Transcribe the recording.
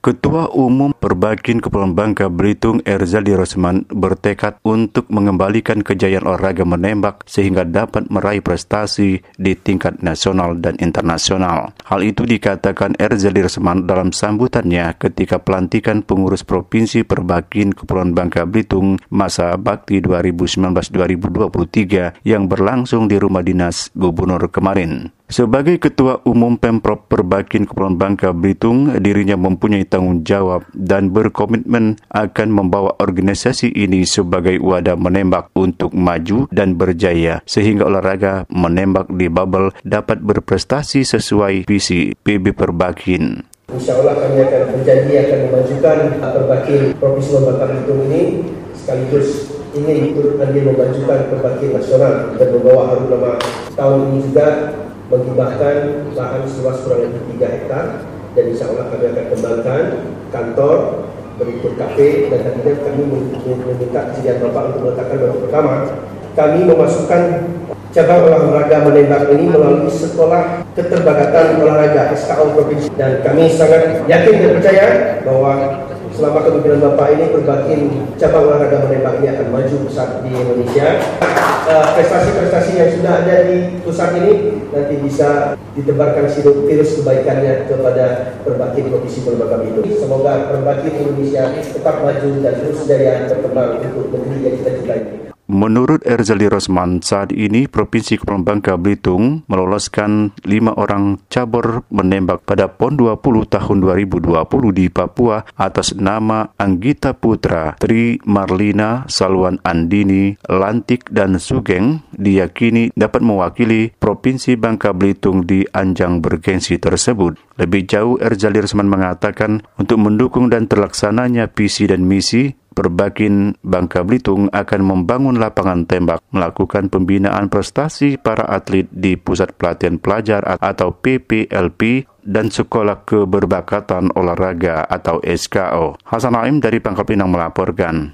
Ketua Umum Perbakin Kepulauan Bangka Belitung Erzaldi Rosman bertekad untuk mengembalikan kejayaan olahraga menembak sehingga dapat meraih prestasi di tingkat nasional dan internasional. Hal itu dikatakan Erzaldi Rosman dalam sambutannya ketika pelantikan pengurus Provinsi Perbakin Kepulauan Bangka Belitung masa bakti 2019-2023 yang berlangsung di rumah dinas gubernur kemarin. Sebagai Ketua Umum Pemprov Perbakin Kepulauan Bangka Belitung, dirinya mempunyai tanggung jawab dan berkomitmen akan membawa organisasi ini sebagai wadah menembak untuk maju dan berjaya sehingga olahraga menembak di bubble dapat berprestasi sesuai visi PB Perbakin. Insya Allah kami akan berjanji akan memajukan Perbakin Provinsi Bangka Belitung ini sekaligus ingin ikut andil memajukan Perbakin nasional dan membawa harum nama tahun ini juga menghibahkan lahan seluas kurang lebih 3 hektar dan insya Allah kami akan kembangkan kantor berikut kafe dan tadinya kami meminta kejadian Bapak untuk meletakkan baru pertama. Kami memasukkan cabang olahraga menembak ini melalui sekolah keterbagatan olahraga SKO Provinsi. Dan kami sangat yakin dan percaya bahwa selama kepemimpinan Bapak ini berbakin cabang olahraga menembak ini akan maju besar di Indonesia Eh, prestasi-prestasi yang sudah ada di pusat ini nanti bisa ditebarkan virus kebaikannya kepada perbakin Provinsi Pulau itu. Semoga perbakin Indonesia tetap maju dan terus jaya berkembang untuk negeri yang kita cintai. Menurut Erzali Rosman, saat ini Provinsi Kepulauan Bangka Belitung meloloskan lima orang cabur menembak pada PON 20 tahun 2020 di Papua atas nama Anggita Putra, Tri Marlina, Salwan Andini, Lantik, dan Sugeng diyakini dapat mewakili Provinsi Bangka Belitung di anjang bergensi tersebut. Lebih jauh, Erzali Rosman mengatakan untuk mendukung dan terlaksananya visi dan misi Perbakin Bangka Belitung akan membangun lapangan tembak, melakukan pembinaan prestasi para atlet di Pusat Pelatihan Pelajar atau PPLP dan Sekolah Keberbakatan Olahraga atau SKO. Hasan Aim dari Pangkal Pinang melaporkan.